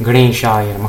Green şair mi?